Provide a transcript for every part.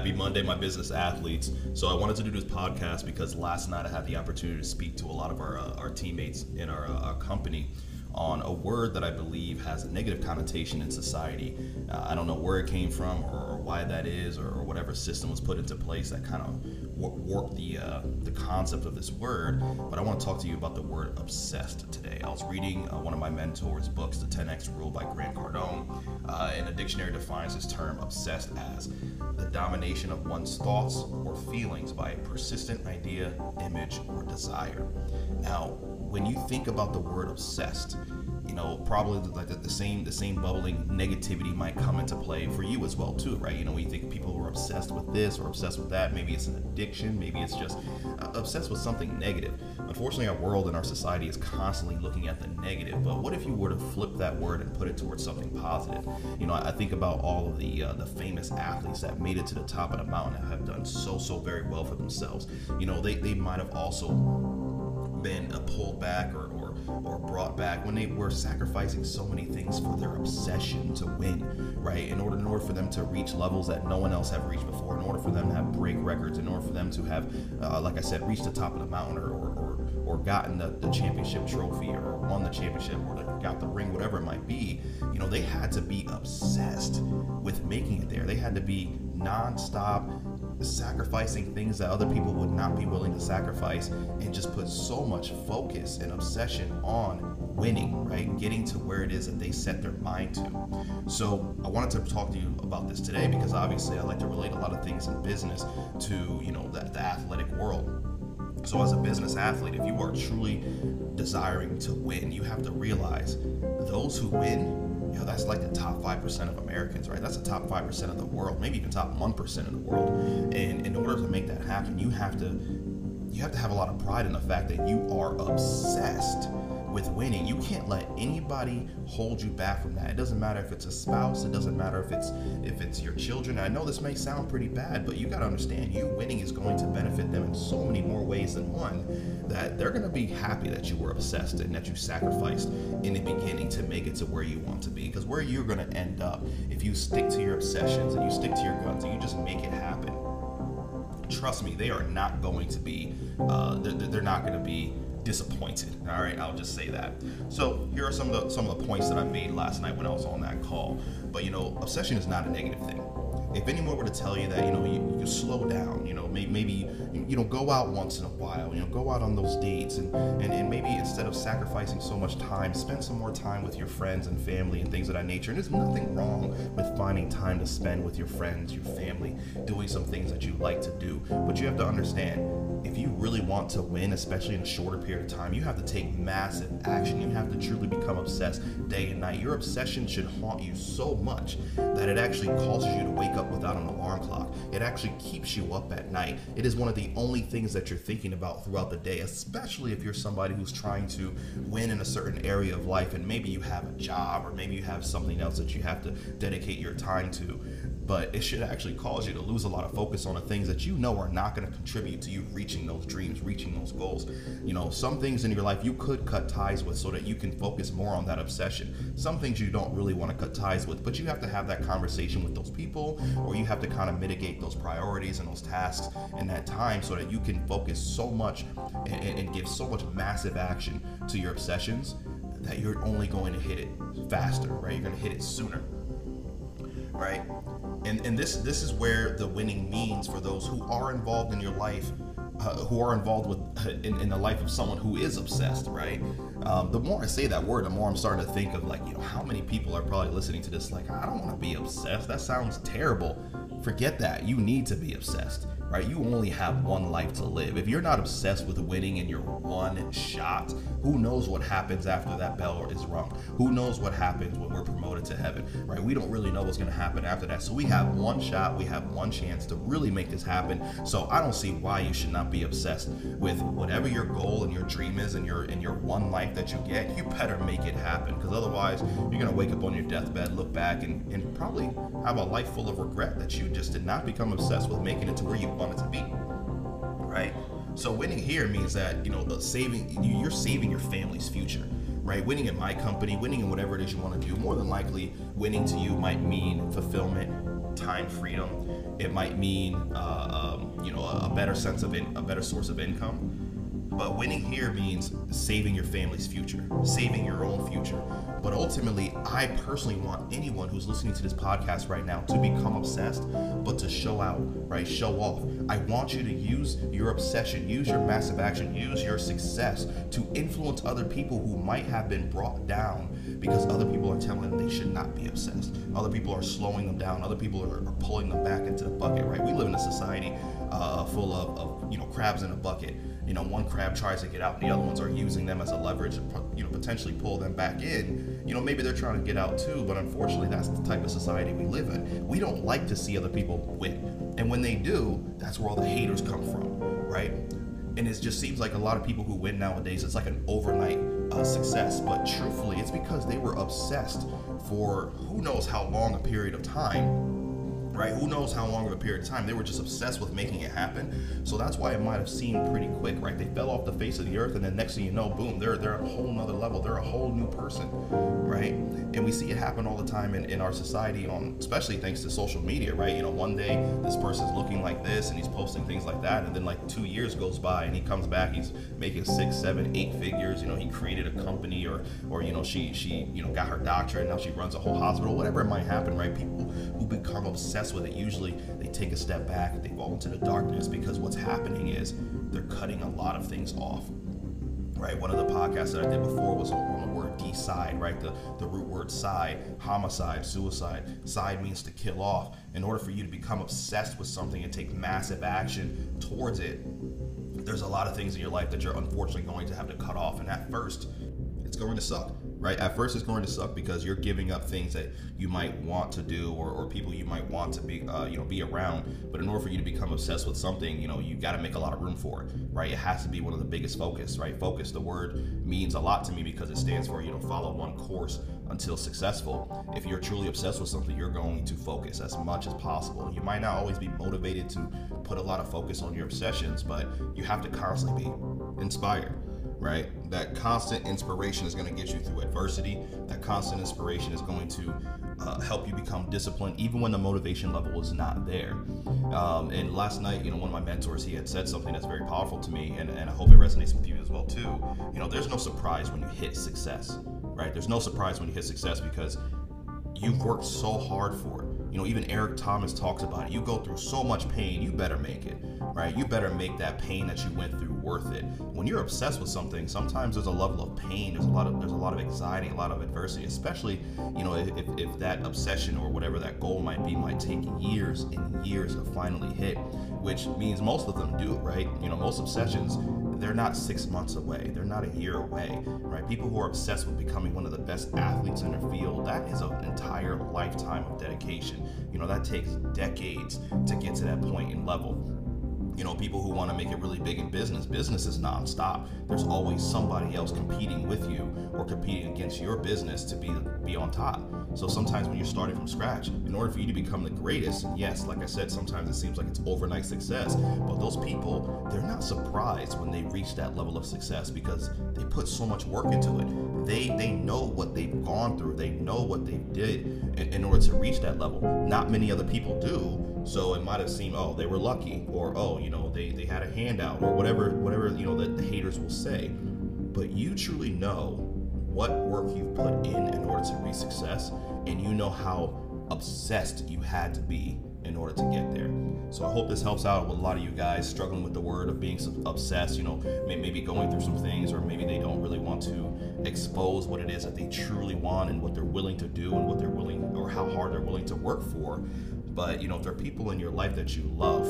Happy Monday, my business athletes. So I wanted to do this podcast because last night I had the opportunity to speak to a lot of our, uh, our teammates in our, uh, our company on a word that I believe has a negative connotation in society. Uh, I don't know where it came from or, or why that is or, or, whatever system was put into place that kind of warped the, uh, the concept of this word. But I want to talk to you about the word obsessed today. I was reading uh, one of my mentors' books, The 10X Rule by Grant Cardone, uh, and the dictionary defines this term obsessed as the domination of one's thoughts or feelings by a persistent idea, image, or desire. Now, when you think about the word obsessed, you know, probably like the, the, same the same bubbling negativity might come into play for you as well too, right? You know, when you think people who are obsessed with this or obsessed with that, maybe it's an addiction, maybe it's just uh, obsessed with something negative. Unfortunately, our world and our society is constantly looking at the negative. But what if you were to flip that word and put it towards something positive? You know, I think about all of the uh, the famous athletes that made it to the top of the mountain and have done so so very well for themselves. You know, they they might have also been pulled back or, or, brought back when they were sacrificing so many things for their obsession to win, right? In order, in order for them to reach levels that no one else have reached before, in order for them to have break records, in order for them to have, uh, like I said, reached the top of the mountain or, or, or, or gotten the, the championship trophy or won the championship or got the ring, whatever it might be, you know, they had to be obsessed with making it. They had to be nonstop sacrificing things that other people would not be willing to sacrifice and just put so much focus and obsession on winning, right? Getting to where it is that they set their mind to. So I wanted to talk to you about this today because obviously I like to relate a lot of things in business to, you know, the, the athletic world. So, as a business athlete, if you are truly desiring to win, you have to realize those who win know, that's like the top 5% of Americans, right? That's the top 5% of the world, maybe even top 1% of the world. And in order to make that happen, you have to you have to have a lot of pride in the fact that you are obsessed with winning. You can't let anybody hold you back from that. It doesn't matter if it's a spouse, it doesn't matter if it's if it's your children. I know this may sound pretty bad, but you got to understand you winning is going to benefit them in so many more ways than one that they're going to be happy that you were obsessed and that you sacrificed in the beginning to make it to where you want to be because where you're going to end up if you stick to your obsessions and you stick to your guns and you just make it happen trust me they are not going to be uh, they're, they're not going to be disappointed. All right, I'll just say that. So here are some of the some of the points that I made last night when I was on that call. But you know, obsession is not a negative thing if anyone were to tell you that, you know, you, you slow down, you know, maybe, maybe, you know, go out once in a while, you know, go out on those dates and, and, and maybe instead of sacrificing so much time, spend some more time with your friends and family and things of that nature. And there's nothing wrong with finding time to spend with your friends, your family, doing some things that you like to do. But you have to understand, really want to win, especially in a shorter period of time, you have to take massive action. You have to truly become obsessed day and night. Your obsession should haunt you so much that it actually causes you to wake up without an alarm clock. It actually keeps you up at night. It is one of the only things that you're thinking about throughout the day, especially if you're somebody who's trying to win in a certain area of life and maybe you have a job or maybe you have something else that you have to dedicate your time to but it should actually cause you to lose a lot of focus on the things that you know are not going to contribute to you reaching those dreams, reaching those goals. You know, some things in your life you could cut ties with so that you can focus more on that obsession. Some things you don't really want to cut ties with, but you have to have that conversation with those people or you have to kind of mitigate those priorities and those tasks in that time so that you can focus so much and, and give so much massive action to your obsessions that you're only going to hit it faster, right? You're going to hit it sooner right? And and this this is where the winning means for those who are involved in your life, uh, who are involved with in, in the life of someone who is obsessed, right? Um, the more I say that word, the more I'm starting to think of like, you know, how many people are probably listening to this like, I don't want to be obsessed. That sounds terrible. Forget that. You need to be obsessed right? You only have one life to live. If you're not obsessed with winning in your one shot, who knows what happens after that bell is rung? Who knows what happens when we're promoted to heaven, right? We don't really know what's going to happen after that. So we have one shot, we have one chance to really make this happen. So I don't see why you should not be obsessed with whatever your goal and your dream is and your and your one life that you get. You better make it happen because otherwise you're going to wake up on your deathbed, look back and, and probably have a life full of regret that you just did not become obsessed with making it to where you want it to be, right? So winning here means that you know saving you're saving your family's future, right? Winning in my company, winning in whatever it is you want to do. More than likely, winning to you might mean fulfillment, time freedom. It might mean, uh, um, you know, a, better sense of in, a better source of income. But winning here means saving your family's future, saving your own future. But ultimately, I personally want anyone who's listening to this podcast right now to become obsessed, but to show out, right? Show off. I want you to use your obsession, use your massive action, use your success to influence other people who might have been brought down because other people are telling them they should not be obsessed. Other people are slowing them down. Other people are, are pulling them back into the bucket, right? We live in a society uh, full of, of, you know, crabs in a bucket you know, one crab tries to get out, and the other ones are using them as a leverage, to, you know, potentially pull them back in. You know, maybe they're trying to get out too, but unfortunately, that's the type of society we live in. We don't like to see other people win, and when they do, that's where all the haters come from, right? And it just seems like a lot of people who win nowadays, it's like an overnight uh, success. But truthfully, it's because they were obsessed for who knows how long a period of time right? Who knows how long of a period of time? They were just obsessed with making it happen. So that's why it might have seemed pretty quick, right? They fell off the face of the earth, and then next thing you know, boom, they're they're at a whole nother level. They're a whole new person, right? And we see it happen all the time in, in our society, on especially thanks to social media, right? You know, one day this person's looking like this and he's posting things like that, and then like two years goes by and he comes back, he's making six, seven, eight figures. You know, he created a company, or or you know, she she you know got her doctorate, now she runs a whole hospital, whatever it might happen, right? People who become obsessed with it, usually they take a step back, they fall into the darkness because what's happening is they're cutting a lot of things off. Right? One of the podcasts that I did before was on the word decide, right? The, the root word side, homicide, suicide. Side means to kill off. In order for you to become obsessed with something and take massive action towards it, there's a lot of things in your life that you're unfortunately going to have to cut off. And at first, it's going to suck right? At first, it's going to suck because you're giving up things that you might want to do or, or people you might want to be, uh, you know, be around. But in order for you to become obsessed with something, you know, you got to make a lot of room for it, right? It has to be one of the biggest focus, right? Focus. The word means a lot to me because it stands for, you know, follow one course until successful. If you're truly obsessed with something, you're going to focus as much as possible. You might not always be motivated to put a lot of focus on your obsessions, but you have to constantly be inspired right? That constant inspiration is going to get you through adversity. That constant inspiration is going to uh, help you become disciplined, even when the motivation level is not there. Um, and last night, you know, one of my mentors, he had said something that's very powerful to me, and, and I hope it resonates with you as well too. You know, there's no surprise when you hit success, right? There's no surprise when you hit success because you've worked so hard for it. You know, even Eric Thomas talks about it. You go through so much pain, you better make it, right? You better make that pain that you went through worth it. When you're obsessed with something, sometimes there's a level of pain, there's a lot of there's a lot of anxiety, a lot of adversity, especially, you know, if, if that obsession or whatever that goal might be might take years and years to finally hit, which means most of them do, right? You know, most obsessions they're not six months away. They're not a year away, right? People who are obsessed with becoming one of the best athletes in their field, that is an entire lifetime of dedication. You know, that takes decades to get to that point and level you know, people who want to make it really big in business. Business is nonstop. There's always somebody else competing with you or competing against your business to be be on top. So sometimes when you're starting from scratch, in order for you to become the greatest, yes, like I said, sometimes it seems like it's overnight success. But those people, they're not surprised when they reach that level of success because they put so much work into it. They they know what they've gone through. They know what they did in, in order to reach that level. Not many other people do so it might have seemed, oh, they were lucky, or oh, you know, they, they had a handout, or whatever, whatever you know that the haters will say. But you truly know what work you've put in in order to reach success, and you know how obsessed you had to be in order to get there. So I hope this helps out with a lot of you guys struggling with the word of being obsessed, you know, maybe going through some things or maybe they don't really want to expose what it is that they truly want and what they're willing to do and what they're willing or how hard they're willing to work for. But, you know, if there are people in your life that you love,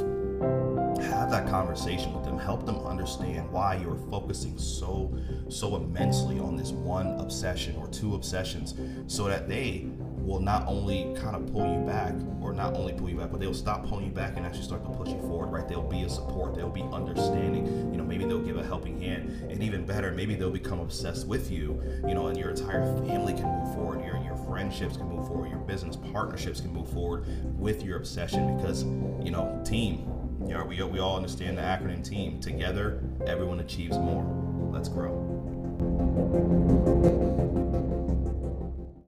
have that conversation with them. Help them understand why you're focusing so so immensely on this one obsession or two obsessions so that they will not only kind of pull you back or not only pull you back but they'll stop pulling you back and actually start to push you forward right they'll be a support they'll be understanding you know maybe they'll give a helping hand and even better maybe they'll become obsessed with you you know and your entire family can move forward your your friendships can move forward your business partnerships can move forward with your obsession because you know team you know, we, we all understand the acronym team. Together, everyone achieves more. Let's grow.